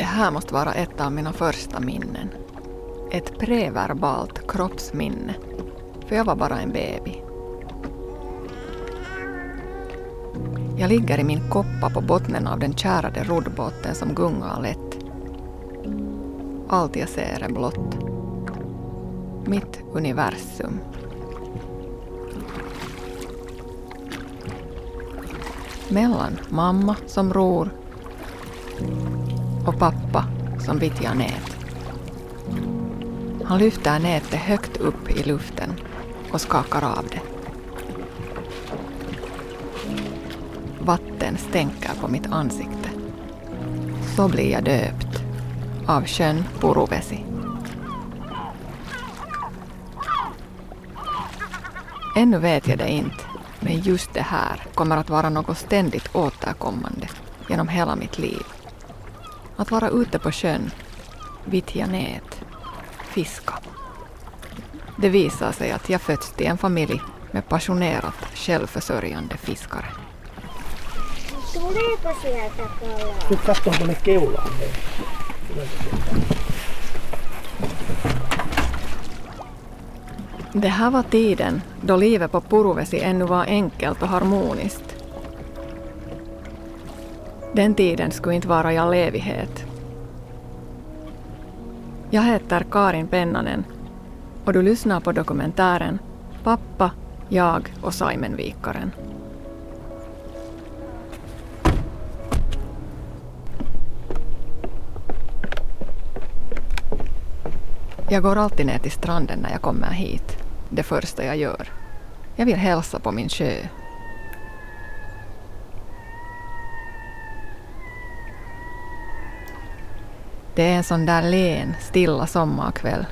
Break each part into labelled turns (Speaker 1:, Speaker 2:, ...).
Speaker 1: Det här måste vara ett av mina första minnen. Ett preverbalt kroppsminne. För jag var bara en baby. Jag ligger i min koppa på bottnen av den kärade roddbåten som gungar lätt. Allt jag ser är blått. Mitt universum. Mellan mamma som ror och pappa som vittjar nät. Han lyfter nätet högt upp i luften och skakar av det. Vatten stänker på mitt ansikte. Så blir jag döpt av sjön Puruvesi. Ännu vet jag det inte, men just det här kommer att vara något ständigt återkommande genom hela mitt liv. Att vara ute på sjön, vittja nät, fiska. Det visar sig att jag fötts till en familj med passionerat självförsörjande fiskare.
Speaker 2: Tuleeko sieltä kalaa?
Speaker 3: Nyt tuonne keulaan.
Speaker 1: Det här var tiden då livet på Puruvesi ännu var enkelt och harmoniskt. Den tiden skulle inte vara i all evighet. Jag heter Karin Pennanen och du lyssnar på dokumentären Pappa, jag och Saimenvikaren. Jag går alltid ner till stranden när jag kommer hit. Det första jag gör. Jag vill hälsa på min sjö. Det är en sån där len, stilla sommarkväll.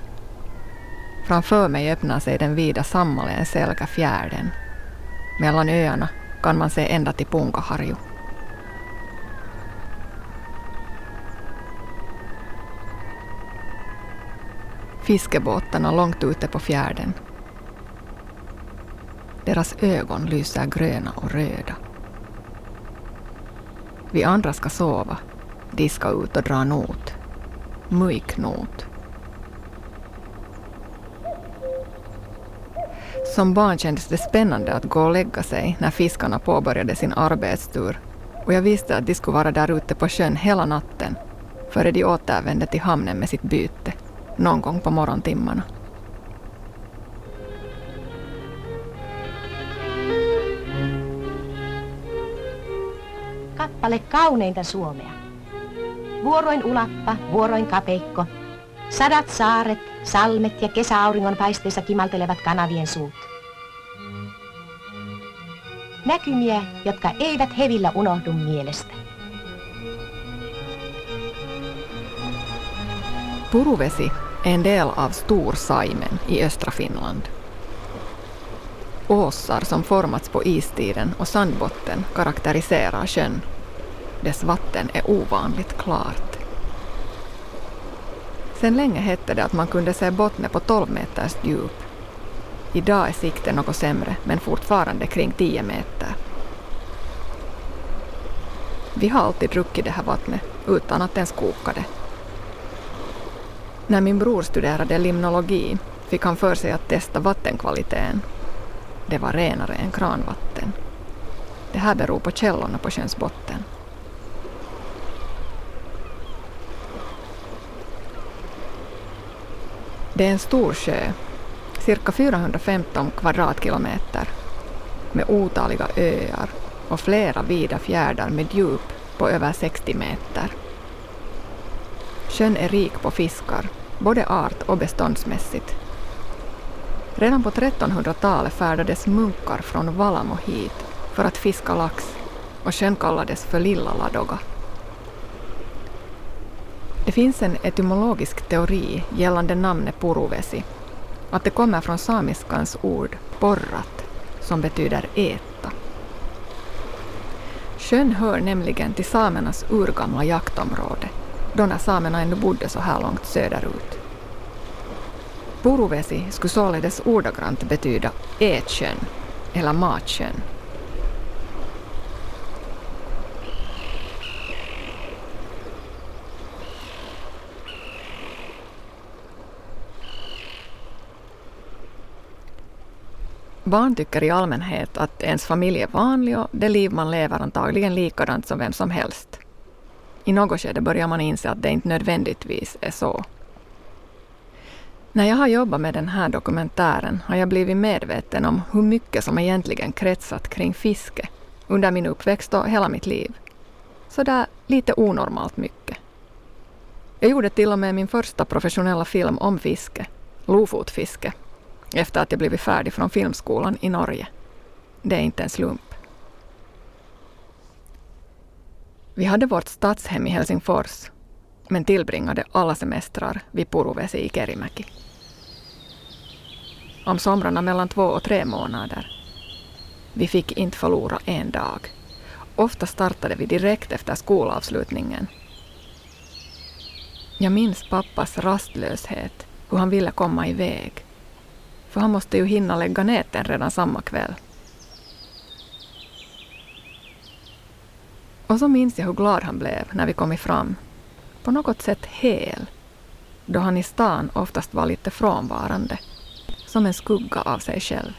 Speaker 1: Framför mig öppnar sig den vida Sammaleen Selkäfjärden. Mellan öarna kan man se ända till Punkaharju. Fiskebåtarna långt ute på fjärden. Deras ögon lyser gröna och röda. Vi andra ska sova, diska ut och dra not. Mujknot. Som barn kändes det spännande att gå och lägga sig när fiskarna påbörjade sin arbetstur och jag visste att de skulle vara där ute på sjön hela natten före de återvände till hamnen med sitt byte någon gång på morgontimmarna.
Speaker 4: Kappale kauneinta Suomea. Vuoroin ulappa, vuoroin kapeikko. Sadat saaret, salmet ja kesäauringon paisteessa kimaltelevat kanavien suut. Näkymiä, jotka eivät hevillä unohdu mielestä.
Speaker 1: Puruvesi en del av Storsaimen i östra Finland. Åsar som formats på istiden och sandbotten karaktäriserar sjön. Dess vatten är ovanligt klart. Sen länge hette det att man kunde se bottnen på 12 meters djup. Idag är sikten något sämre, men fortfarande kring 10 meter. Vi har alltid druckit det här vattnet utan att ens koka det. När min bror studerade limnologi fick han för sig att testa vattenkvaliteten. Det var renare än kranvatten. Det här beror på källorna på sjöns botten. Det är en stor sjö, cirka 415 kvadratkilometer, med otaliga öar och flera vida fjärdar med djup på över 60 meter. Sjön är rik på fiskar, både art och beståndsmässigt. Redan på 1300-talet färdades munkar från Valamo hit för att fiska lax och sjön kallades för Lilla Ladoga. Det finns en etymologisk teori gällande namnet Puruvesi, att det kommer från samiskans ord porrat, som betyder äta. Sjön hör nämligen till samernas urgamla jaktområde, då när samerna ännu bodde så här långt söderut. Puruvesi skulle således ordagrant betyda ätsjön eller matsjön. Barn tycker i allmänhet att ens familj är vanlig och det liv man lever antagligen likadant som vem som helst. I något skede börjar man inse att det inte nödvändigtvis är så. När jag har jobbat med den här dokumentären har jag blivit medveten om hur mycket som egentligen kretsat kring fiske under min uppväxt och hela mitt liv. Så där lite onormalt mycket. Jag gjorde till och med min första professionella film om fiske, Lofotfiske, efter att jag blivit färdig från filmskolan i Norge. Det är inte en slump. Vi hade vårt stadshem i Helsingfors, men tillbringade alla semestrar vid Puruvesi i Kerimäki. Om somrarna mellan två och tre månader. Vi fick inte förlora en dag. Ofta startade vi direkt efter skolavslutningen. Jag minns pappas rastlöshet, hur han ville komma iväg. För han måste ju hinna lägga näten redan samma kväll. Och så minns jag hur glad han blev när vi kom fram. På något sätt hel. Då han i stan oftast var lite frånvarande. Som en skugga av sig själv.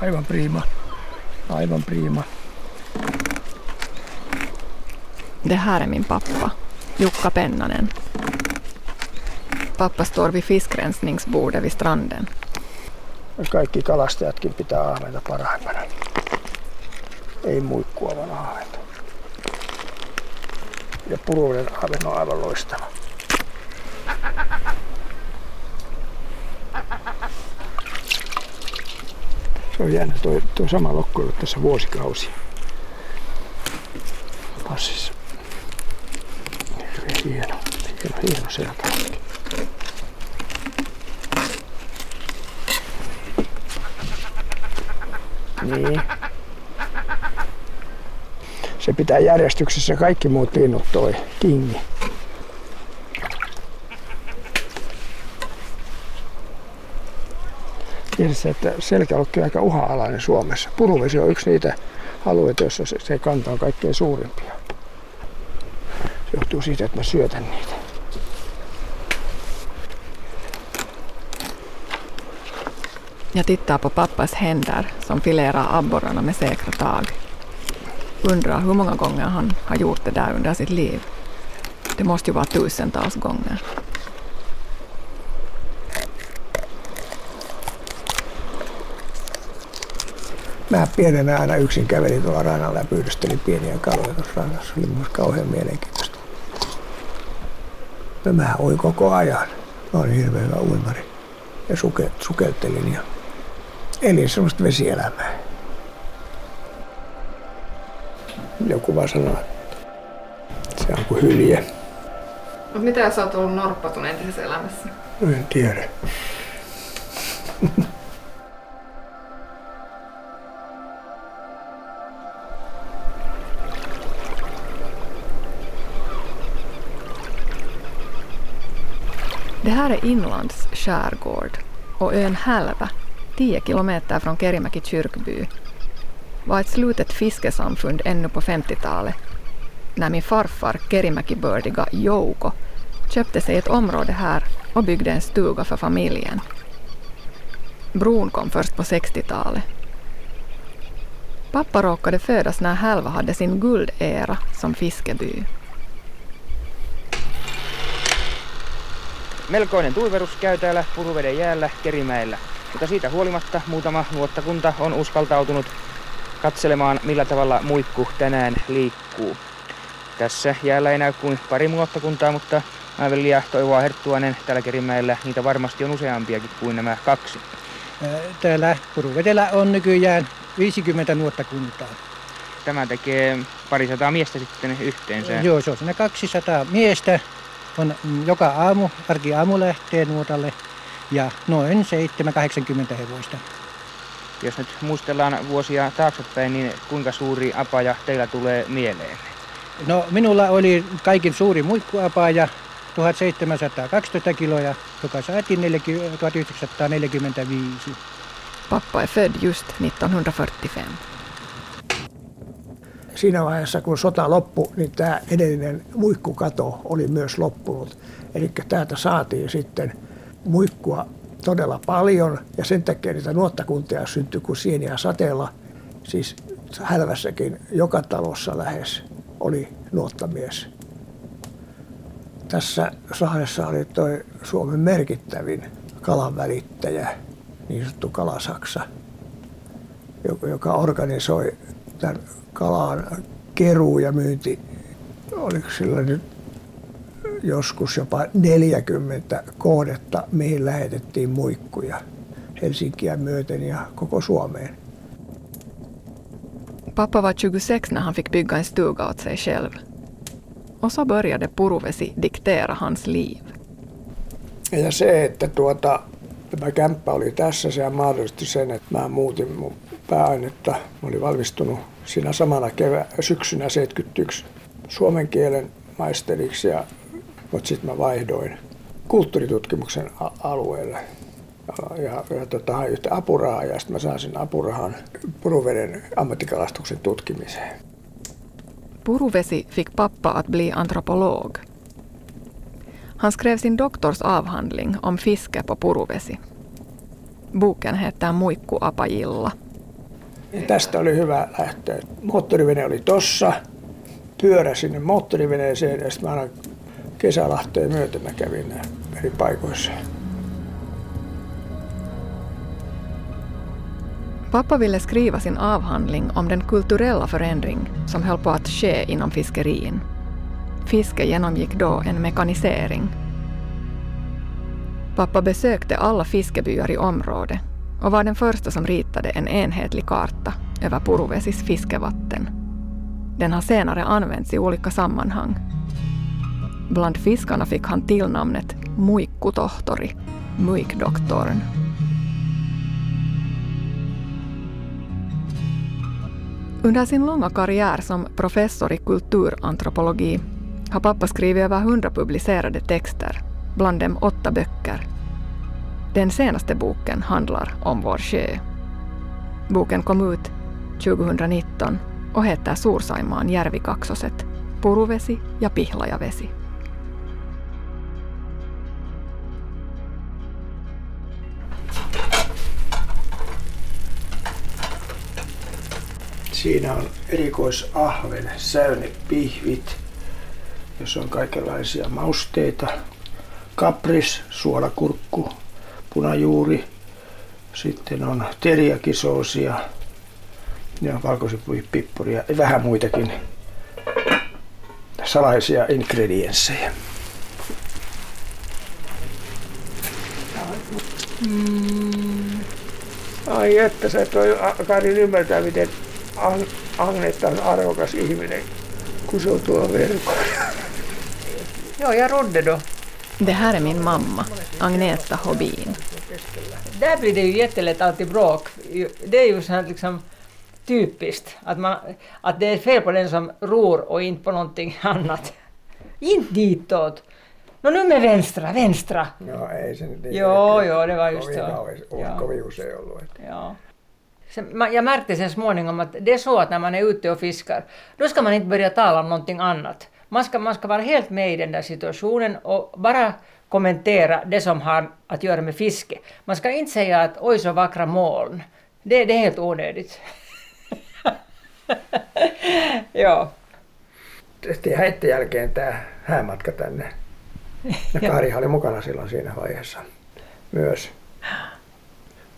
Speaker 2: Aivan prima. Aivan prima.
Speaker 1: Det här är min pappa, Jukka Pennanen. Pappa står vid fiskrensningsbordet vid stranden.
Speaker 2: Kaikki kalastajatkin pitää ahventa parhaimmana. Ei muikkua, vaan ahventa. Ja puruinen ahven on aivan loistava. Se on jännä, tuo, tuo sama lokko tässä vuosikausia. Passissa. Hirveän hieno, hieno, selkähanki. Niin. Se pitää järjestyksessä kaikki muut linnut toi kingi. Tiedätkö, että selkälokki on aika uha-alainen Suomessa. Puruvesi on yksi niitä alueita, joissa se kanta on kaikkein suurimpia. Se johtuu siitä, että mä syötän niitä.
Speaker 1: Jag tittar på pappas händer som filerar abborrarna med säkra tag. Undrar hur många gånger han har gjort det där under sitt liv. Det måste ju vara tusentals gånger.
Speaker 2: Mä pienenä aina yksin kävelin tuolla rannalla ja pyydystelin pieniä kaloja tuossa rannassa. Oli musta kauhean mielenkiintoista. Ja mä uin koko ajan. Mä olin hirveän hyvä uimari. Ja suke, sukeltelin ja elin semmoista vesielämää. Joku vaan sanoo, että se on kuin hylje.
Speaker 1: Mutta mitä jos olet ollut norppatun entisessä elämässä?
Speaker 2: En tiedä.
Speaker 1: Det här är Inlands skärgård och ön Hälvä, 10 kilometer från Kerimäki kyrkby, var ett slutet fiskesamfund ännu på 50-talet när min farfar Kerimäki-bördiga Jouko köpte sig ett område här och byggde en stuga för familjen. Bron kom först på 60-talet. Pappa råkade födas när Hälvä hade sin guldera som fiskeby.
Speaker 3: Melkoinen tuiverus käy täällä Puruveden jäällä Kerimäellä, mutta siitä huolimatta muutama nuottakunta on uskaltautunut katselemaan, millä tavalla muikku tänään liikkuu. Tässä jäällä ei näy kuin pari nuottakuntaa, mutta Aivelli ja Toivoa Herttuanen täällä Kerimäellä, niitä varmasti on useampiakin kuin nämä kaksi.
Speaker 5: Täällä Puruvedellä on nykyään 50 nuottakuntaa.
Speaker 3: Tämä tekee parisataa miestä sitten yhteensä.
Speaker 5: Joo, se on siinä 200 miestä. On mm, joka aamu, arki aamu lähtee nuotalle ja noin 7-80 hevoista.
Speaker 3: Jos nyt muistellaan vuosia taaksepäin, niin kuinka suuri apaja teillä tulee mieleen?
Speaker 5: No minulla oli kaikin suuri muikkuapaja 1712 kiloa, joka saatiin 40 1945.
Speaker 1: Pappa är född just 1945.
Speaker 2: siinä vaiheessa, kun sota loppui, niin tämä edellinen muikkukato oli myös loppunut. Eli täältä saatiin sitten muikkua todella paljon ja sen takia niitä nuottakuntia syntyi kuin sieniä sateella. Siis Hälvässäkin joka talossa lähes oli nuottamies. Tässä saaressa oli toi Suomen merkittävin kalan välittäjä, niin sanottu Kalasaksa, joka organisoi tämän kalan keruu ja myynti. Oliko sillä nyt joskus jopa 40 kohdetta, mihin lähetettiin muikkuja Helsinkiä myöten ja koko Suomeen.
Speaker 1: Pappa var 26 när han fick bygga en stuga åt sig själv. Och så började Puruvesi diktera hans liv.
Speaker 2: Ja se, että tuota, tämä kämppä oli tässä, se mahdollisti sen, että mä muutin mun pääainetta. Mä olin valmistunut siinä samana kevä, syksynä 71 suomen kielen maisteriksi, ja, mutta sitten mä vaihdoin kulttuuritutkimuksen alueelle ja, ja tota, hain yhtä apurahaa ja sitten mä sain sen apurahan Puruveden ammattikalastuksen tutkimiseen.
Speaker 1: Puruvesi fick pappa att bli antropolog. Han skrev sin doktorsavhandling om fiske på Puruvesi. Boken heter Muikku Apajilla.
Speaker 2: Ja tästä oli hyvä lähteä. Moottorivene oli tossa, pyörä sinne moottoriveneeseen ja sitten mä kesälahteen myöten mä kävin eri paikoissa.
Speaker 1: Pappa ville skriva sin avhandling om den kulturella förändring som höll på att ske inom fiskerin. Fiske genomgick då en mekanisering. Pappa besökte alla fiskebyar i området och var den första som ritade en enhetlig karta över Puruvesis fiskevatten. Den har senare använts i olika sammanhang. Bland fiskarna fick han tillnamnet Muikkutohtori, muikdoktorn. Under sin långa karriär som professor i kulturantropologi har pappa skrivit över hundra publicerade texter, bland dem åtta böcker. Den senaste boken handlar om vår sjö. Boken kom ut 2019 och heter Suursaimaan järvikaksoset, Puruvesi ja Pihlajavesi.
Speaker 2: Siinä on erikoisahven, säynepihvit, jossa on kaikenlaisia mausteita. Kapris, suolakurkku, punajuuri. Sitten on teriakisoosia ja valkosipulipippuria ja vähän muitakin salaisia ingredienssejä. Mm. Ai että sä toi Kari ymmärtää, miten Agnetta on arvokas ihminen, kun se on tuolla verkolla.
Speaker 6: Joo, ja Rodde då?
Speaker 1: Det här är min mamma, Agneta Hobin.
Speaker 6: Där blir det ju jättelätt alltid bråk. Det är ju så här liksom typiskt att, man, att det är fel på den som ror och inte på någonting annat. Inte ditåt. No nu med vänstra, vänstra.
Speaker 2: No ei se nyt
Speaker 6: Joo, joo, det var just så.
Speaker 2: Kovin usein ollut.
Speaker 6: Ja. Jag märkte sen småningom att det är så att när man är ute och fiskar, då ska man inte börja tala om någonting annat. Man ska, man ska vara helt med i den där situationen och bara kommentera det som har att göra med fiske. Man ska inte säga att oj så vackra moln. Det, det är helt onödigt. Joo.
Speaker 2: Tehtiin häitten jälkeen tämä häämatka tänne. Ja Karihan oli mukana silloin siinä vaiheessa myös.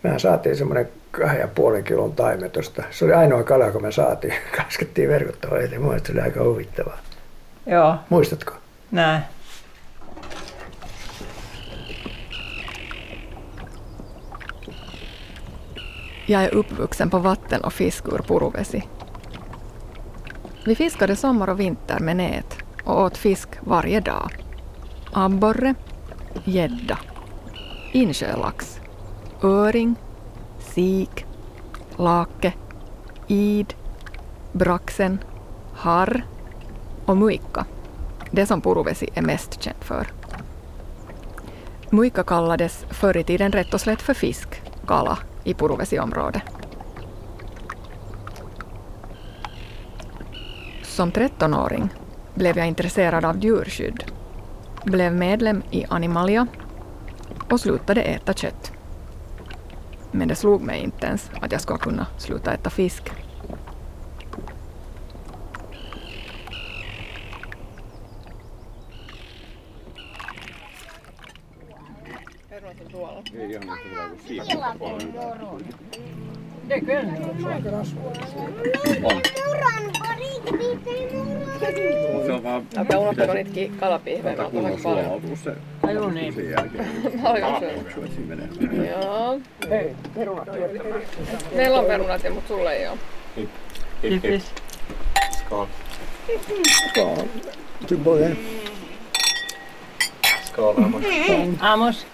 Speaker 2: Mehän saatiin semmoinen kahden ja puolen kilon taimetosta. Se oli ainoa kala, kun me saatiin. Kaskettiin verkottava eteen. Mielestäni se oli aika huvittavaa.
Speaker 6: Joo.
Speaker 2: Muistatko?
Speaker 6: Näin.
Speaker 1: Jag är uppvuxen på vatten och fisk ur Puruvesi. Vi fiskade sommar och vinter med nät och åt fisk varje dag. Abborre, gädda, insjölax, öring, sik, lake, id, braxen, harr och muikka, det som Puruvesi är mest känt för. Muikka kallades förr i tiden rätt och slätt för fisk, kala, i Puruvesiområdet. Som 13-åring blev jag intresserad av djurskydd, blev medlem i Animalia och slutade äta kött. Men det slog mig inte ens att jag skulle kunna sluta äta fisk.
Speaker 7: Se on vaan
Speaker 1: Mä unohtanut niitä kalapihvejä, mä oon aika paljon.
Speaker 7: sulautuu se
Speaker 6: Ai niin.
Speaker 7: sen jälkeen.
Speaker 1: Paljon syönyt.
Speaker 7: Juoksu, että siinä menee.
Speaker 1: Joo. Meillä on perunat, mutta sulle ei ole.
Speaker 6: Kiitos.
Speaker 7: Skål.
Speaker 2: Till början.
Speaker 7: Skål, Amos.
Speaker 6: Amos.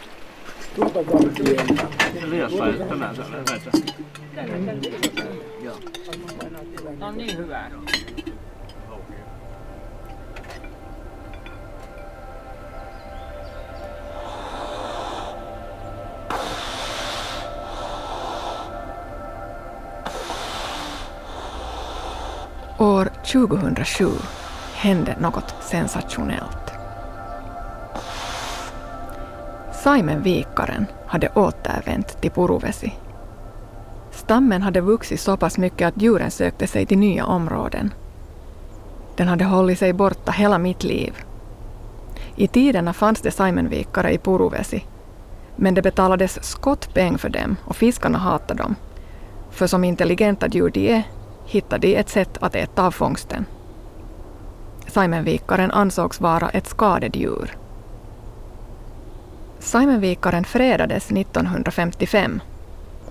Speaker 2: Tuota kalkia.
Speaker 7: Jossain tänään täällä näitä.
Speaker 6: On niin hyvää.
Speaker 1: 2007 hände något sensationellt. Saimenvikaren hade återvänt till Puruvesi. Stammen hade vuxit så pass mycket att djuren sökte sig till nya områden. Den hade hållit sig borta hela mitt liv. I tiderna fanns det saimenvikare i Puruvesi, men det betalades skottpeng för dem och fiskarna hatade dem. För som intelligenta djur de är hittade de ett sätt att äta av fångsten. Saimenvikaren ansågs vara ett skadedjur. Saimenvikaren fredades 1955,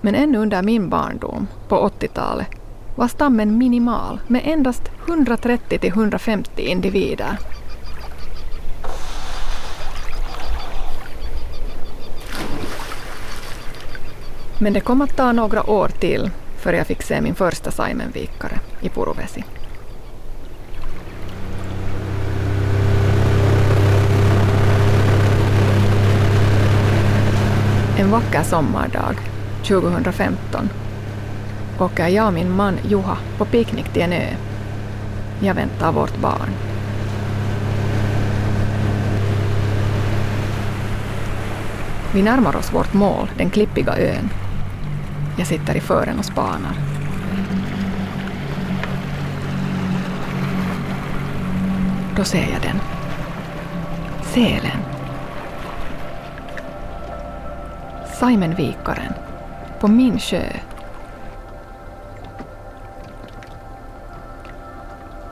Speaker 1: men ännu under min barndom, på 80-talet, var stammen minimal med endast 130-150 individer. Men det kom att ta några år till för jag fick se min första saimenvikare i Puruvesi. En vacker sommardag 2015 åker jag och min man Juha på picknick till en ö. Jag väntar vårt barn. Vi närmar oss vårt mål, den klippiga ön. Jag sitter i fören och spanar. Då ser jag den. Selen. Saimenvikaren. På min sjö.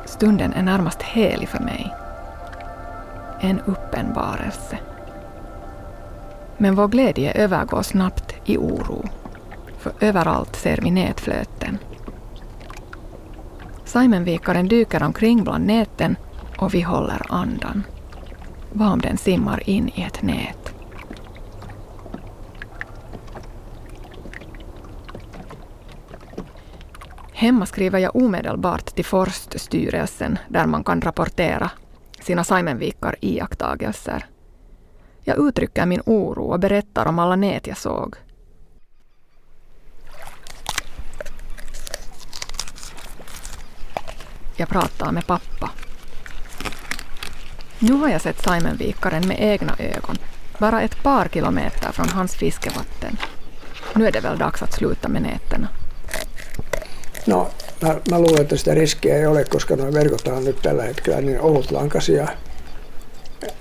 Speaker 1: Stunden är närmast helig för mig. En uppenbarelse. Men vår glädje övergår snabbt i oro för överallt ser vi nätflöten. Saimenvikaren dyker omkring bland näten och vi håller andan. Vad om den simmar in i ett nät? Hemma skriver jag omedelbart till Forststyrelsen där man kan rapportera sina Saimenvikar iakttagelser. Jag uttrycker min oro och berättar om alla nät jag såg. Jag pratar med pappa. Nu har jag sett Saimenvikaren med egna ögon, bara ett par kilometer från hans fiskevatten. Nu är det väl dags att sluta med nätterna.
Speaker 2: No, mä, mä luulen, että sitä riskiä ei ole, koska nuo verkot on nyt tällä hetkellä niin ohutlankaisia,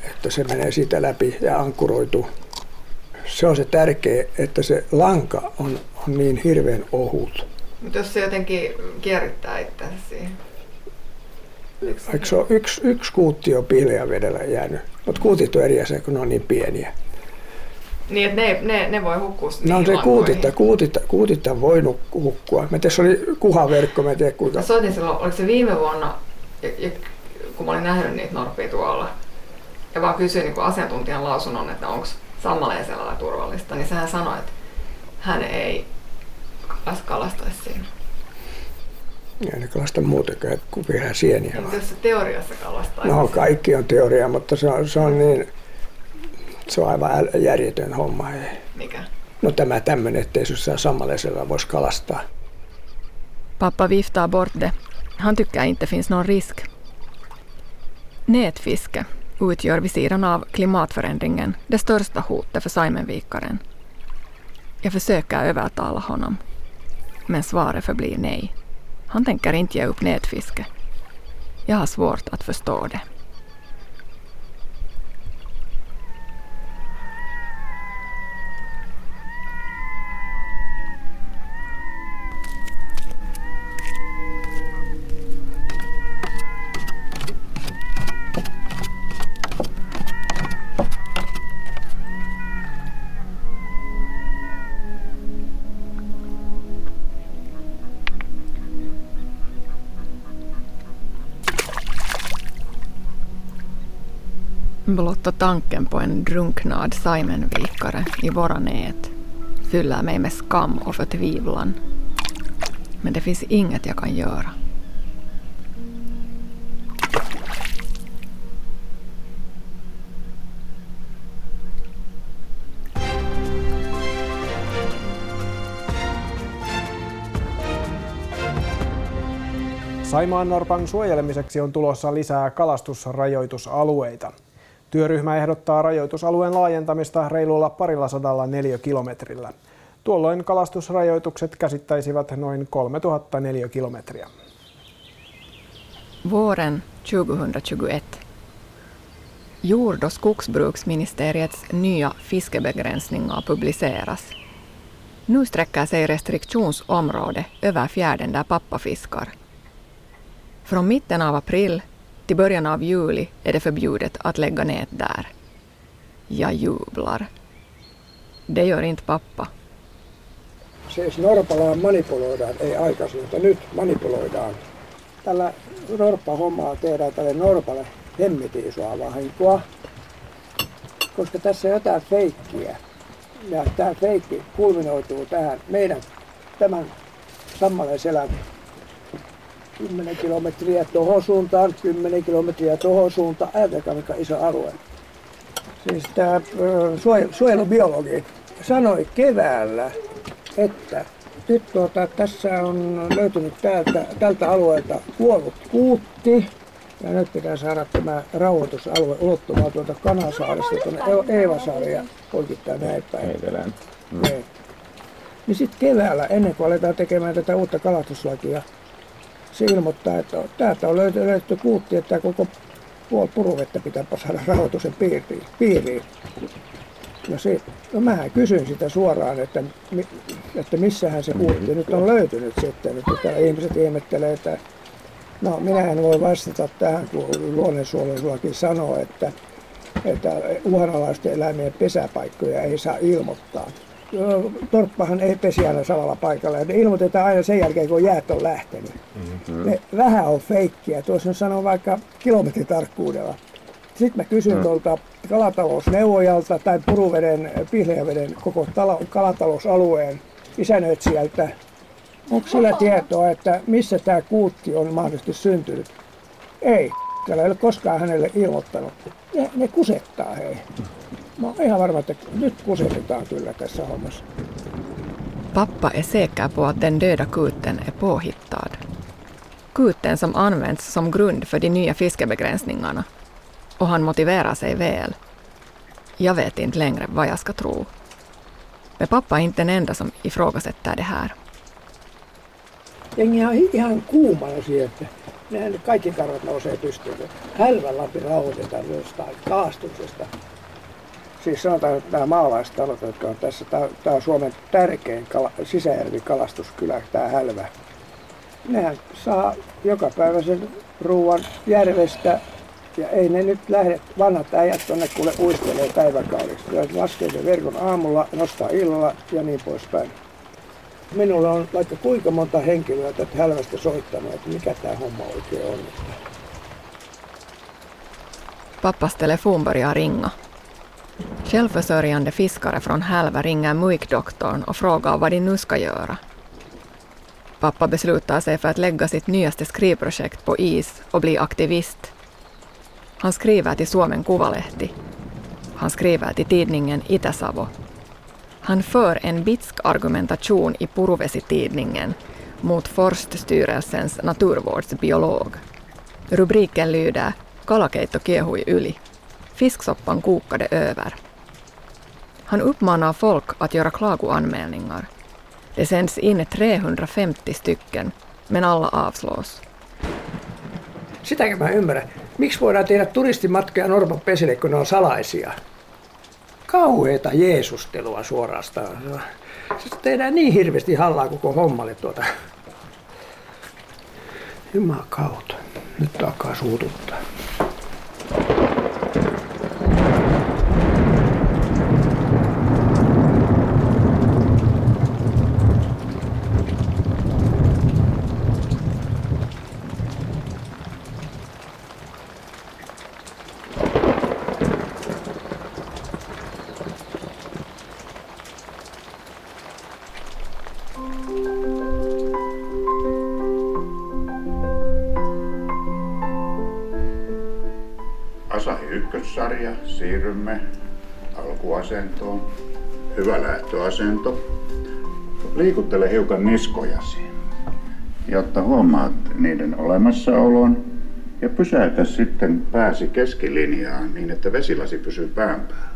Speaker 2: että se menee siitä läpi ja ankkuroituu. Se on se tärkeä, että se lanka on, on niin hirveän ohut.
Speaker 1: Mutta jos se jotenkin kierrittää itseänsä siihen.
Speaker 2: Eikö se ole yksi, yksi kuutti on piileä vedellä jäänyt? Mutta kuutit on eri asia, kun ne on niin pieniä.
Speaker 1: Niin, että ne, ne, ne voi hukkua
Speaker 2: No se kuutitta, kuutitta, kuutitta on voinut hukkua. Mä tässä oli kuhaverkko, mä en tiedä kuinka.
Speaker 1: Mä soitin silloin, oliko se viime vuonna, kun mä olin nähnyt niitä norppia tuolla, ja vaan kysyin niin asiantuntijan lausunnon, että onko sammaleen sellainen turvallista, niin sehän sanoi, että hän ei kalastaisi siinä.
Speaker 2: Ei ne kalasta muutenkaan kuin vielä sieniä.
Speaker 1: Mutta
Speaker 2: vaan.
Speaker 1: jos se teoriassa kalastaisi.
Speaker 2: No kaikki on teoria, mutta se on, se on niin, se on aivan järjetön homma. Ei.
Speaker 1: Mikä?
Speaker 2: No tämä tämmöinen, ettei se jossain sammaleisella voisi kalastaa.
Speaker 1: Pappa viftar bort det Han tycker inte finns någon risk. Nätfiske utgör vid sidan av klimatförändringen det största hotet för Saimenvikaren. Jag försöker övertala honom, men svaret förblir nej. Han tänker inte ge upp nätfiske. Jag har svårt att förstå det. Blotta tanken på en drunknad Saimenvikare i våra nät fyller mig med skam och förtvivlan. Men det finns inget jag kan göra.
Speaker 8: Saimaan norpan suojelemiseksi on tulossa lisää kalastusrajoitusalueita. Työryhmä ehdottaa rajoitusalueen laajentamista reilulla parilla sadalla neliökilometrillä. Tuolloin kalastusrajoitukset käsittäisivät noin 3000 neliökilometriä.
Speaker 1: Våren 2021. Jord- och skogsbruksministeriets nya fiskebegränsningar publiceras. Nu sträcker sig restriktionsområdet över fjärden där pappa fiskar. Från mitten av april till början av juli är det förbjudet att lägga nät där. Jag jublar. Det gör inte pappa.
Speaker 2: Siis norpalla manipuloidaan, ei aikaisin, mutta nyt manipuloidaan. Tällä norppahommaa tehdään tälle norpalle hemmetin isoa vahinkoa, koska tässä on jotain feikkiä. Ja tämä feikki kulminoituu tähän meidän tämän Sammalen selän 10 kilometriä tuohon suuntaan, 10 kilometriä tuohon suuntaan. Ajatelkaa mikä iso alue. Siis tämä suojelubiologi sanoi keväällä, että nyt tuota, tässä on löytynyt täältä, tältä alueelta kuollut kuutti. Ja nyt pitää saada tämä rauhoitusalue ulottumaan tuolta Kanasaaresta tuonne Eevasaareen ja poikittaa näin päin.
Speaker 3: Etelään.
Speaker 2: Mm. Niin sitten keväällä, ennen kuin aletaan tekemään tätä uutta kalastuslakia, se ilmoittaa, että täältä on löyty, löyty kuutti, että koko puoli puruvettä pitää saada rahoituksen piiriin. piiriin. No, se, no mähän kysyn sitä suoraan, että, että missähän se kuutti nyt on löytynyt sitten. Että täällä ihmiset ihmettelee, että no minä en voi vastata tähän, kun luonnonsuojelulakin sanoo, että, että uhanalaisten eläimien pesäpaikkoja ei saa ilmoittaa torppahan ei pesi aina samalla paikalla. Ja ne ilmoitetaan aina sen jälkeen, kun jäät on lähtenyt. Mm-hmm. Ne vähän on feikkiä. Tuossa on sanoo vaikka kilometritarkkuudella. Sitten mä kysyn mm. tuolta kalatalousneuvojalta tai Puruveden, Pihlejäveden koko talo, kalatalousalueen isännöitsijältä, onko sillä tietoa, että missä tämä kuutti on mahdollisesti syntynyt? Ei, täällä ei ole koskaan hänelle ilmoittanut. Ne, ne kusettaa hei. Mä oon ihan varma, että nyt kusetetaan kyllä tässä hommassa.
Speaker 1: Pappa är säker på att den döda kuten är påhittad. Kuten som används som grund för de nya fiskebegränsningarna. Och han motiverar sig väl. Jag vet inte längre vad jag ska tro. Men pappa är inte den enda som ifrågasätter det här.
Speaker 2: Jengi on ihan kuumana siihen, että kaikki karvat nousee pystyyn. Hälvän Lappi rauhoitetaan jostain kaastuksesta. Siis sanotaan, että nämä maalaistalot, jotka on tässä, tämä, on Suomen tärkein kala, sisäjärvikalastuskylä, tämä Hälvä. Nehän saa joka päivä sen ruoan järvestä ja ei ne nyt lähde vanhat äijät tuonne kuule uistelee päiväkaudesta. Ja laskee sen verkon aamulla, nostaa illalla ja niin poispäin. Minulla on vaikka kuinka monta henkilöä tätä hälvästä soittanut, että mikä tämä homma oikein on.
Speaker 1: Pappas telefon börjar ringa. Självförsörjande fiskare från Hälvä ringer MUIK-doktorn och frågar vad de nu ska göra. Pappa beslutar sig för att lägga sitt nyaste skrivprojekt på is och bli aktivist. Han skriver till Suomen Kuvalehti. Han skriver till tidningen Itäsavo. Han för en bitsk argumentation i Puruvesi-tidningen mot Forststyrelsens naturvårdsbiolog. Rubriken lyder Kalakeitto kiehui yli. Fisksoppan kokade över. Han uppmanar folk att göra klagoanmälningar. Det sänds in 350 stycken, men alla avslås.
Speaker 2: Sitäkin mä ymmärrän. Miksi voidaan tehdä turistimatkoja Norpan pesille, kun ne on salaisia? Kauheeta jeesustelua suorastaan. Se tehdään niin hirveästi hallaa koko hommalle tuota. Jumakauta. Nyt alkaa suututtaa.
Speaker 9: Liikuttele hiukan niskojasi, jotta huomaat niiden olemassaolon ja pysäytä sitten pääsi keskilinjaan niin, että vesilasi pysyy pään päällä.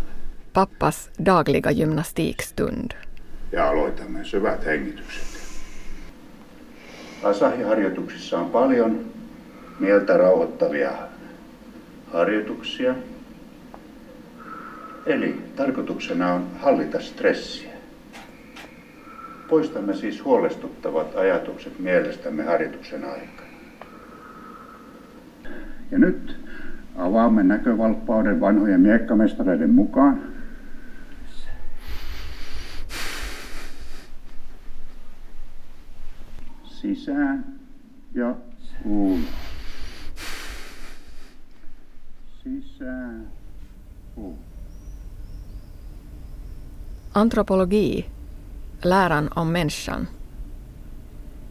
Speaker 1: Pappas dagliga gymnastikstund.
Speaker 9: Ja aloitamme syvät hengitykset. Asahi-harjoituksissa on paljon mieltä rauhoittavia harjoituksia. Eli tarkoituksena on hallita stressiä. Poistamme siis huolestuttavat ajatukset mielestämme harjoituksen aikana. Ja nyt avaamme näkövalppauden vanhojen miekkamestareiden mukaan. Sisään ja ulos. Sisään. Ulos.
Speaker 1: Antropologi, läran om människan.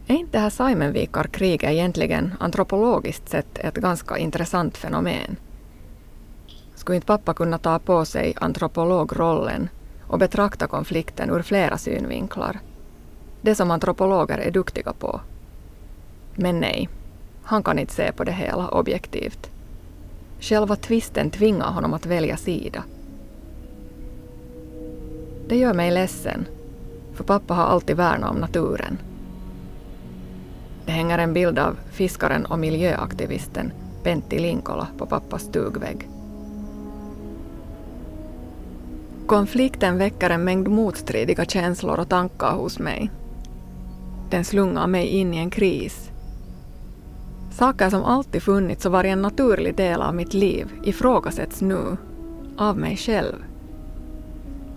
Speaker 1: Är inte det här Saimenvikarkriget egentligen antropologiskt sett ett ganska intressant fenomen? Skulle inte pappa kunna ta på sig antropologrollen och betrakta konflikten ur flera synvinklar? Det som antropologer är duktiga på. Men nej, han kan inte se på det hela objektivt. Själva tvisten tvingar honom att välja sida. Det gör mig ledsen, för pappa har alltid värnat om naturen. Det hänger en bild av fiskaren och miljöaktivisten Pentti Linkola på pappas stugvägg. Konflikten väcker en mängd motstridiga känslor och tankar hos mig. Den slungar mig in i en kris. Saker som alltid funnits och varit en naturlig del av mitt liv ifrågasätts nu, av mig själv.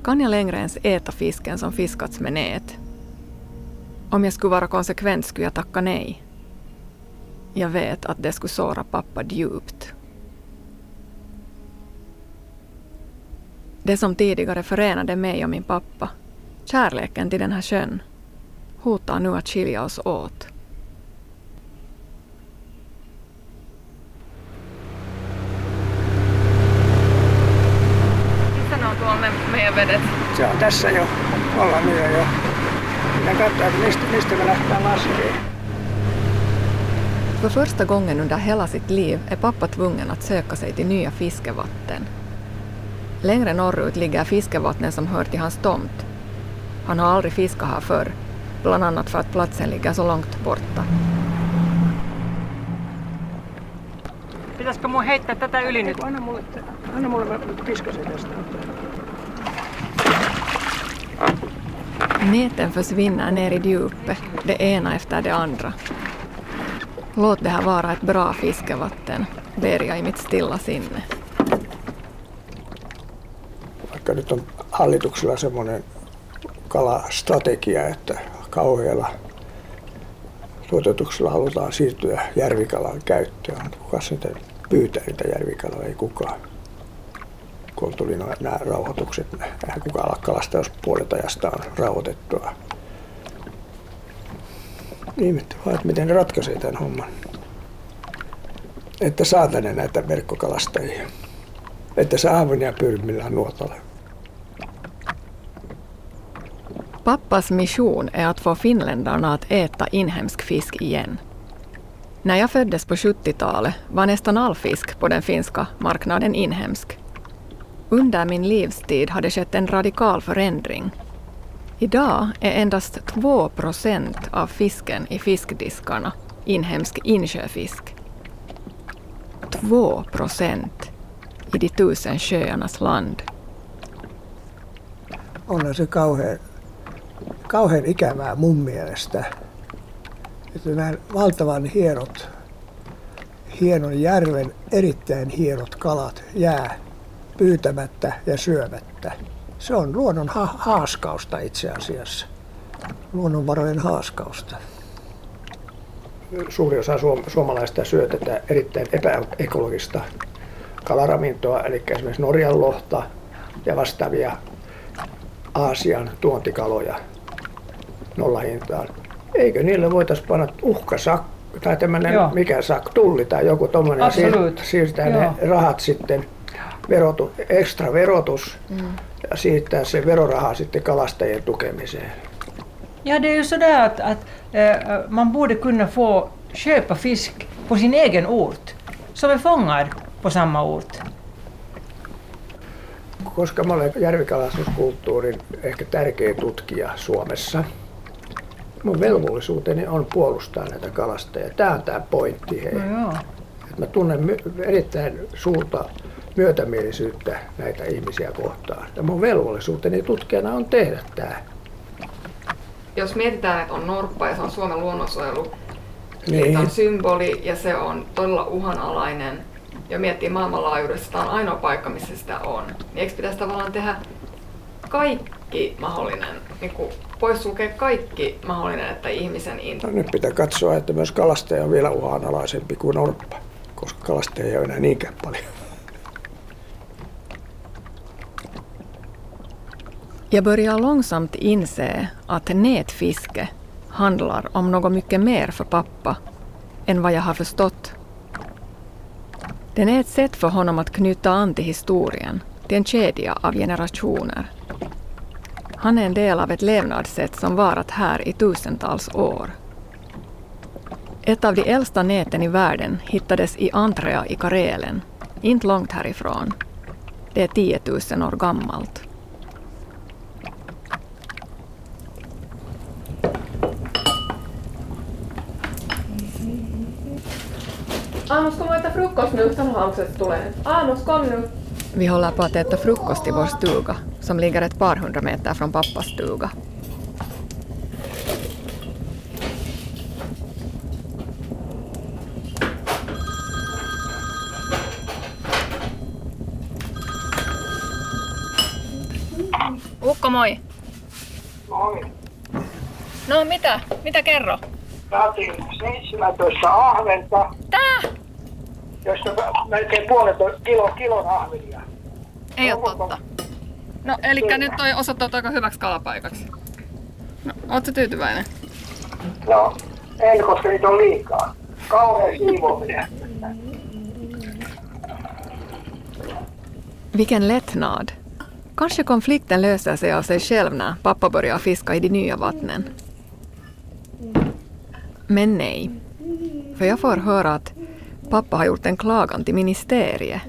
Speaker 1: Kan jag längre ens äta fisken som fiskats med nät? Om jag skulle vara konsekvent skulle jag tacka nej. Jag vet att det skulle såra pappa djupt. Det som tidigare förenade mig och min pappa, kärleken till den här sjön, hotar nu att skilja oss åt. Ne meidän vedet?
Speaker 2: Se on tässä jo. Ollaan nyt jo. Minä katsoa, että mistä, mistä me lähdetään laskemaan.
Speaker 1: För första gången under hela sitt liv är pappa tvungen att söka sig till nya fiskevatten. Längre norrut ligger fiskevattnen som hör till hans tomt. Han har aldrig fiskat här förr, bland annat för att platsen ligger så långt borta.
Speaker 6: Pitäisikö mun heittää tätä yli nyt?
Speaker 2: Anna mulle, anna mulle mä tästä.
Speaker 1: Näten försvinner ner i djupet, det ena efter det andra. Låt det här vara ett bra fiskevatten, ber jag i mitt stilla sinne.
Speaker 2: Vaikka nyt on hallituksella semmoinen kalastrategia, että kauhealla tuotetuksella halutaan siirtyä järvikalan käyttöön. Kuka sitten pyytää niitä järvikaloja? Ei kukaan. Kun tuli no- nämä rauhoitukset, kukaan ala kalastaa, jos puolet ajasta on rauhoitettua. Ihmettä vaan, että miten ne ratkaisee tämän homman. Että saa tänne näitä verkkokalastajia. Että saa ahvenia pyrmillä nuotalla.
Speaker 1: Pappas mission är att få finländarna att äta inhemsk fisk igen. När jag föddes på 70-talet var nästan all fisk på den finska marknaden inhemsk. Under min livstid har det skett en radikal förändring. Idag är endast 2 procent av fisken i fiskdiskarna inhemsk insjöfisk. 2 procent i de tusen sjöarnas land.
Speaker 2: onhan se kauhean, kauhean ikävää mun mielestä. Että nämä valtavan hienot, hienon järven erittäin hienot kalat jää pyytämättä ja syömättä. Se on luonnon ha- haaskausta itse asiassa. Luonnonvarojen haaskausta. Suuri osa suom- suomalaista syö tätä erittäin epäekologista kalaravintoa, eli esimerkiksi Norjan lohta ja vastaavia Aasian tuontikaloja nollahintaan. Eikö niille voitaisiin panna uhkasak tai tämmöinen mikä sak, tulli tai joku
Speaker 6: Absolut.
Speaker 2: siirtää ne rahat sitten, verotu, ekstra verotus mm. ja siirtää se veroraha sitten kalastajien tukemiseen.
Speaker 6: Ja, det är ju sådär att, att eh, man borde kunna få köpa fisk på sin egen ort, som är fångad på samma ort.
Speaker 2: Koska mä olen järvikalastuskulttuurin ehkä tärkein tutkija Suomessa, mun velvollisuuteni on puolustaa näitä kalastajia. Tämä on tämä pointti. Hei.
Speaker 6: No, joo.
Speaker 2: Et mä tunnen erittäin suurta myötämielisyyttä näitä ihmisiä kohtaan. Ja mun velvollisuuteni tutkijana on tehdä tämä.
Speaker 1: Jos mietitään, että on norppa ja se on Suomen luonnonsuojelu,
Speaker 2: Niin.
Speaker 1: Tämä on symboli ja se on todella uhanalainen. Ja miettii maailmanlaajuudessa, tämä on ainoa paikka, missä sitä on. Niin eikö pitäisi tavallaan tehdä kaikki mahdollinen, niin kuin poissulkea kaikki mahdollinen, että ihmisen into.
Speaker 2: No, nyt pitää katsoa, että myös kalastaja on vielä uhanalaisempi kuin norppa, koska kalastaja ei ole enää niinkään paljon.
Speaker 1: Jag börjar långsamt inse att nätfiske handlar om något mycket mer för pappa än vad jag har förstått. Den är ett sätt för honom att knyta an till historien, till en kedja av generationer. Han är en del av ett levnadssätt som varat här i tusentals år. Ett av de äldsta näten i världen hittades i Antrea i Karelen, inte långt härifrån. Det är 10 000 år gammalt.
Speaker 10: Amos, kom och äta frukost nu, så har också tulee. Amos, kom nu.
Speaker 1: Vi håller på att äta frukost i vår stuga, som ligger ett par hundra meter från pappas stuga. Ukko, moi.
Speaker 11: Moi.
Speaker 1: No mitä? Mitä kerro?
Speaker 11: Saatiin 17 ahventa.
Speaker 1: Tää?
Speaker 11: Josta melkein puolet on kilo, kilon ahvenia.
Speaker 1: Ei ole totta. No, eli nyt toi osoittautui aika hyväksi kalapaikaksi. No, ootko tyytyväinen?
Speaker 11: No, en, koska niitä on liikaa. Kauhean siivoaminen.
Speaker 1: Vilken lättnad. Kanske konflikten löser sig av sig själv när pappa börjar fiska i de nya vattnen. Men nej. För jag får höra att pappa har gjort en klagan till ministeriet.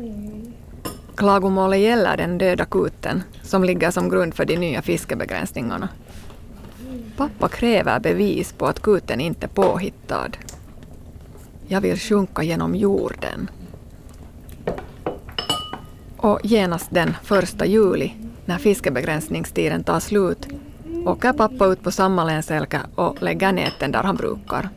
Speaker 1: Klagomålet gäller den döda kuten som ligger som grund för de nya fiskebegränsningarna. Pappa kräver bevis på att kuten inte är påhittad. Jag vill sjunka genom jorden. Och genast den första juli, när fiskebegränsningstiden tar slut, åker pappa ut på Sammalensälka och lägger näten där han brukar.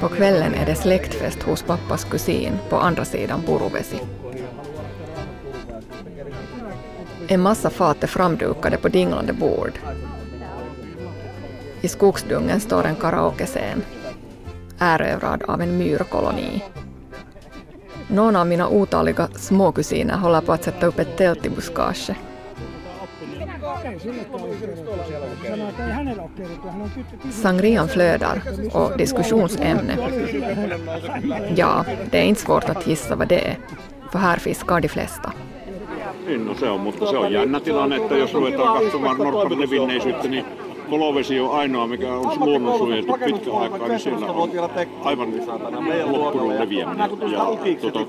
Speaker 1: På kvällen är det släktfest hos pappas kusin på andra sidan Puruvesi. En massa fat är framdukade på dinglande bord. I skogsdungen står en karaokescen, erövrad av en myrkoloni. Någon av mina otaliga småkusiner håller på att sätta upp ett tält i buskaget. Sangrian flödar och diskussionsämne. Ja, det är inte svårt att gissa vad det är, för här fiskar de flesta.
Speaker 12: Niin, no se on, mutta se on jännä tilanne, että jos ruvetaan katsomaan norpan levinneisyyttä, niin kolovesi on ainoa, mikä on luonnonsuojeltu pitkä aikaa, niin siellä on aivan loppunut leviäminen ja tuota,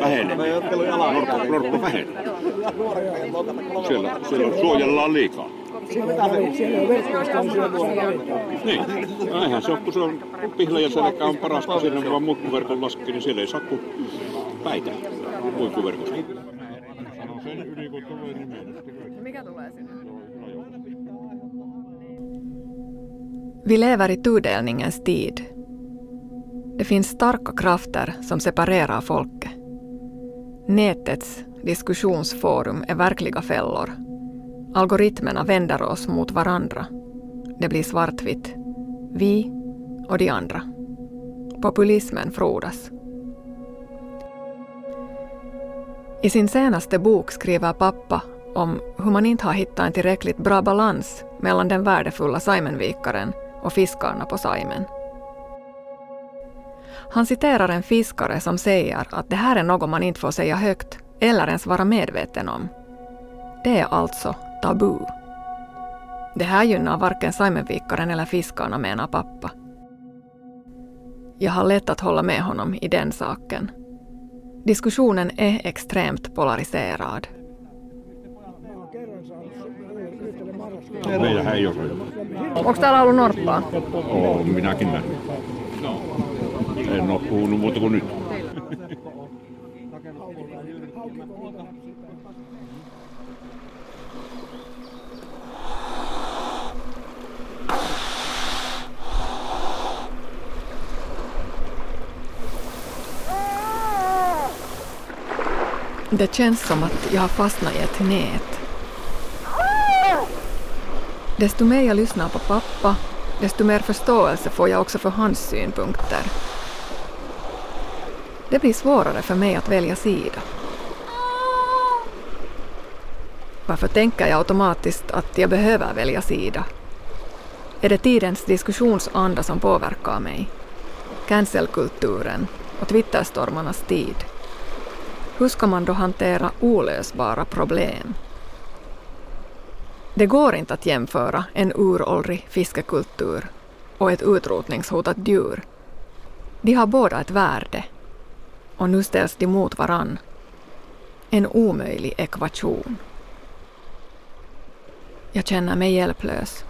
Speaker 12: vähenee. Norppa, norppa vähenee. Siellä, siellä suojellaan liikaa. Niin, näinhän se on, kun se on pihla ja selkä on parasta, siinä vaan muikkuverkon laski, niin siellä ei saa kuin päitä muikkuverkosta.
Speaker 1: Vi lever i tudelningens tid. Det finns starka krafter som separerar folket. Nätets diskussionsforum är verkliga fällor. Algoritmerna vänder oss mot varandra. Det blir svartvitt. Vi och de andra. Populismen frodas. I sin senaste bok skriver pappa om hur man inte har hittat en tillräckligt bra balans mellan den värdefulla Simonvikaren och fiskarna på Saimen. Han citerar en fiskare som säger att det här är något man inte får säga högt eller ens vara medveten om. Det är alltså tabu. Det här gynnar varken Saimenvikaren eller fiskarna, menar pappa. Jag har lätt att hålla med honom i den saken. Diskussionen är extremt polariserad. Onko täällä ollut norppaa?
Speaker 12: Oon minäkin nähnyt. En ole puhunut muuta kuin nyt.
Speaker 1: Det känns som att jag har fastnat i ett nät. Desto mer jag lyssnar på pappa, desto mer förståelse får jag också för hans synpunkter. Det blir svårare för mig att välja sida. Varför tänker jag automatiskt att jag behöver välja sida? Är det tidens diskussionsanda som påverkar mig? Cancelkulturen och Twitterstormarnas tid? Hur ska man då hantera olösbara problem? Det går inte att jämföra en uråldrig fiskekultur och ett utrotningshotat djur. De har båda ett värde och nu ställs de mot varann. En omöjlig ekvation. Jag känner mig hjälplös.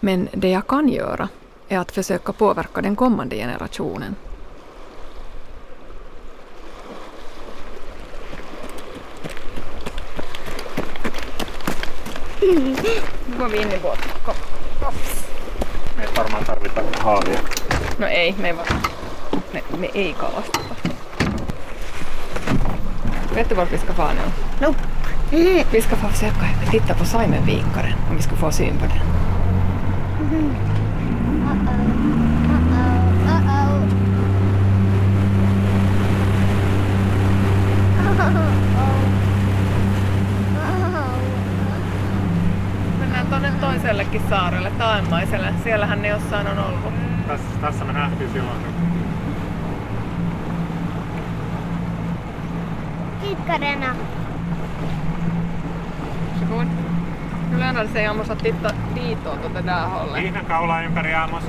Speaker 1: Men det jag kan göra är att försöka påverka den kommande generationen.
Speaker 10: Går vi in i båten. Kom. Kom.
Speaker 7: Me ei varmaan tarvita haavia.
Speaker 10: No ei, me ei, va- me, me ei kalasteta. Vet du vart vi ska fara nu?
Speaker 13: Nope.
Speaker 10: Vi ska få försöka titta på Saimenvikaren om vi ska få syn på den.
Speaker 1: Mennään tuonne toisellekin saarelle, Taemmaiselle. Siellähän ne jossain on ollut.
Speaker 7: Tässä, tässä me nähtiin silloin.
Speaker 13: Kikkarena.
Speaker 1: Varsågod. Nu lönar det sig om att titta ditåt åt det där hållet.
Speaker 7: Ympäri Amos.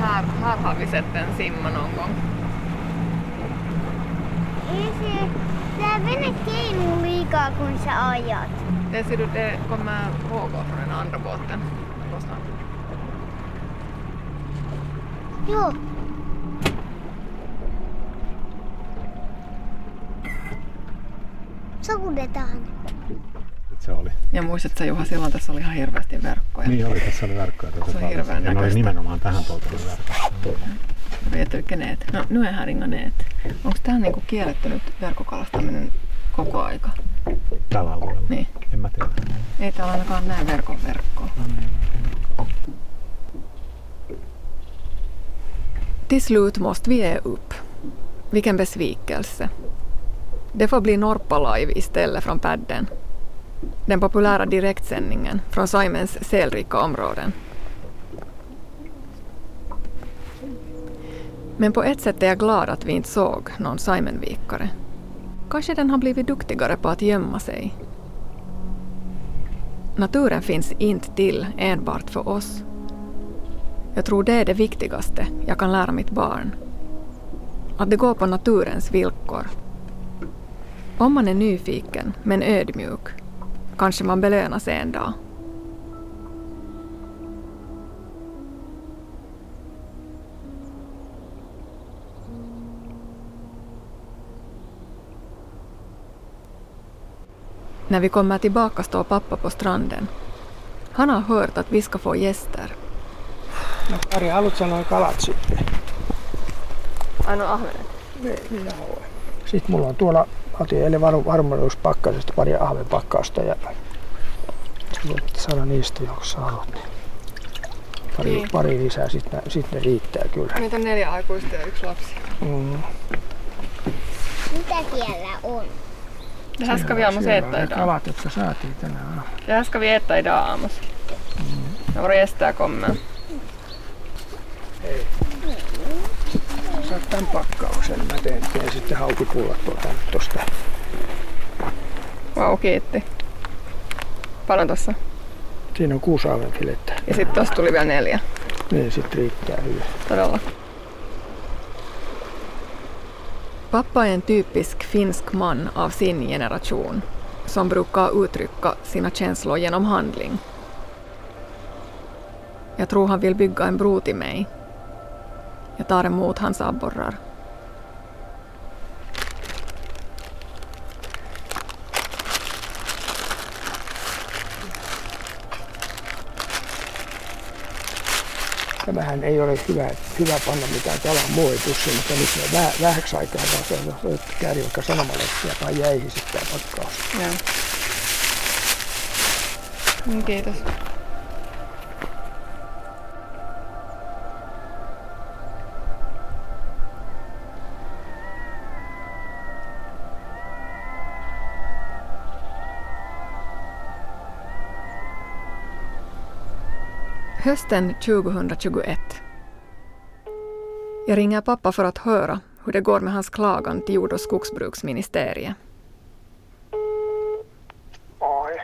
Speaker 1: Här, här har vi sett den simma någon gång.
Speaker 13: Ei se, tää vene keinuu liikaa kun sä ajat.
Speaker 1: Det ser du, det kommer vågor från den andra båten. Kostar.
Speaker 13: Joo. Soudetaan.
Speaker 7: Se oli.
Speaker 1: Ja muistatko Juha, silloin tässä oli ihan hirveästi verkkoja.
Speaker 7: Niin oli, tässä oli verkkoja tosi
Speaker 1: Se on hirveän
Speaker 7: Ja ne oli
Speaker 1: näköistä.
Speaker 7: nimenomaan tähän polttoon verkkoja.
Speaker 1: Vilka nät? No, nu är här inga nät. Onko tämä niinku kielletty nyt verkkokalastaminen koko aika?
Speaker 7: Tällä alueella.
Speaker 1: Niin.
Speaker 7: En mä tiedä.
Speaker 1: Ei täällä ainakaan näe verkon verkkoa. Till slut måste vi ge upp. Vilken besvikelse. Det får bli Norpa Live istället från padden. Den populära direktsändningen från Simons sälrika områden. Men på ett sätt är jag glad att vi inte såg någon Simonvikare. Kanske den har blivit duktigare på att gömma sig. Naturen finns inte till enbart för oss. Jag tror det är det viktigaste jag kan lära mitt barn. Att det går på naturens villkor. Om man är nyfiken men ödmjuk kanske man belönas en dag. När vi kommer tillbaka står pappa på stranden. Han har hört att vi ska få gäster.
Speaker 2: No pari, haluatko noin kalat sitten?
Speaker 10: Ainoa ahvenet?
Speaker 2: Niin, minä haluan. Sitten mulla on tuolla, otin eilen var, varmuuspakkasesta pari ahvenpakkausta ja voit saada niistä, jos haluat. Niin. Pari,
Speaker 10: Niin.
Speaker 2: niin. pari lisää, sitten sit ne riittää kyllä.
Speaker 10: Meitä on neljä aikuista ja yksi lapsi.
Speaker 2: Mm.
Speaker 13: Mitä siellä on?
Speaker 10: Det här ska vi aamus äta idag.
Speaker 2: kalat, jotka saatiin tänä aamuna.
Speaker 10: Det här ska vi äta idag aamus. När våra gäster kommer.
Speaker 2: Saat tämän pakkauksen, mä teen, teen sitten haukipullat tuolta nyt tosta.
Speaker 10: Vau, kiitti. Paljon tossa?
Speaker 2: Siinä on kuusi ahvenfilettä.
Speaker 10: Ja sitten tossa tuli vielä neljä.
Speaker 2: Niin, sit riittää hyvin.
Speaker 10: Todella.
Speaker 1: Pappa är en typisk finsk man av sin generation som brukar uttrycka sina känslor genom handling. Jag tror han vill bygga en bro till mig. Jag tar emot hans abborrar.
Speaker 2: Tämähän ei ole hyvä, hyvä panna mitään kalan muovipussiin, mutta nyt me väh, vähäksi aikaa vaan kääri vaikka sanomalehtiä tai jäihin sitten pakkaus.
Speaker 10: Joo. Mm, Kiitos.
Speaker 1: Hösten 2021. Jag ringer pappa för att höra hur det går med hans klagan till jord och skogsbruksministeriet.
Speaker 11: Moi.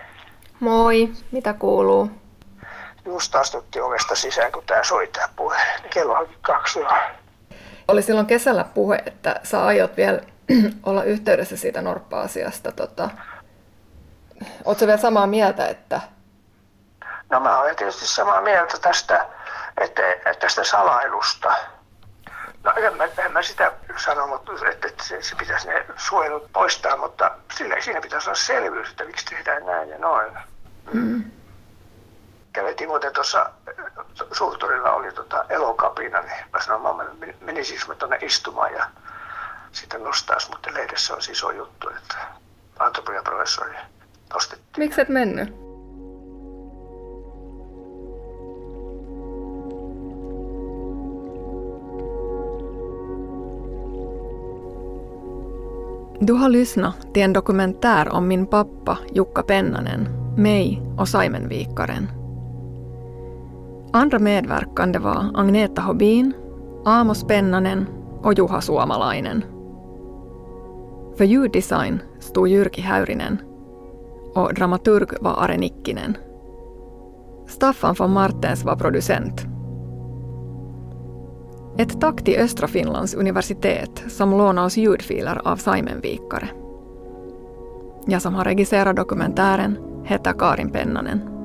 Speaker 10: Moi, mitä kuuluu?
Speaker 11: Just astuttiin ovesta sisään, kun tää soi tää puhe. Kello on kaksi jo.
Speaker 10: Oli silloin kesällä puhe, että sä aiot vielä olla yhteydessä siitä norppa-asiasta. Tota, Oletko vielä samaa mieltä, että
Speaker 11: No mä olen tietysti samaa mieltä tästä, että, että tästä salailusta. No en mä, en mä sitä sano, mutta että, että se, se pitäisi ne suojelut poistaa, mutta sillä, siinä pitäisi olla selvyys, että miksi tehdään näin ja noin.
Speaker 10: mm,
Speaker 11: Käveltiin muuten tuossa suhtorilla oli tota elokapina, niin mä sanoin, mamma, menisikö mä tuonne istumaan ja sitten nostaisi, mutta lehdessä on iso juttu, että antropojan professori nostettiin.
Speaker 10: miksi et mennyt?
Speaker 1: Du har lyssnat till en dokumentär om min pappa Jukka Pennanen, mig och Saimenvikaren. Andra medverkande var Agneta Hobin, Amos Pennanen och Juha Suomalainen. För ljuddesign stod Jyrki Häyrinen och dramaturg var Are Nikkinen. Staffan von Martens var producent. Ett tack till Östra Finlands universitet som lånade oss ljudfiler av Saimenvikare. Jag som har regisserat dokumentären heter Karin Pennanen.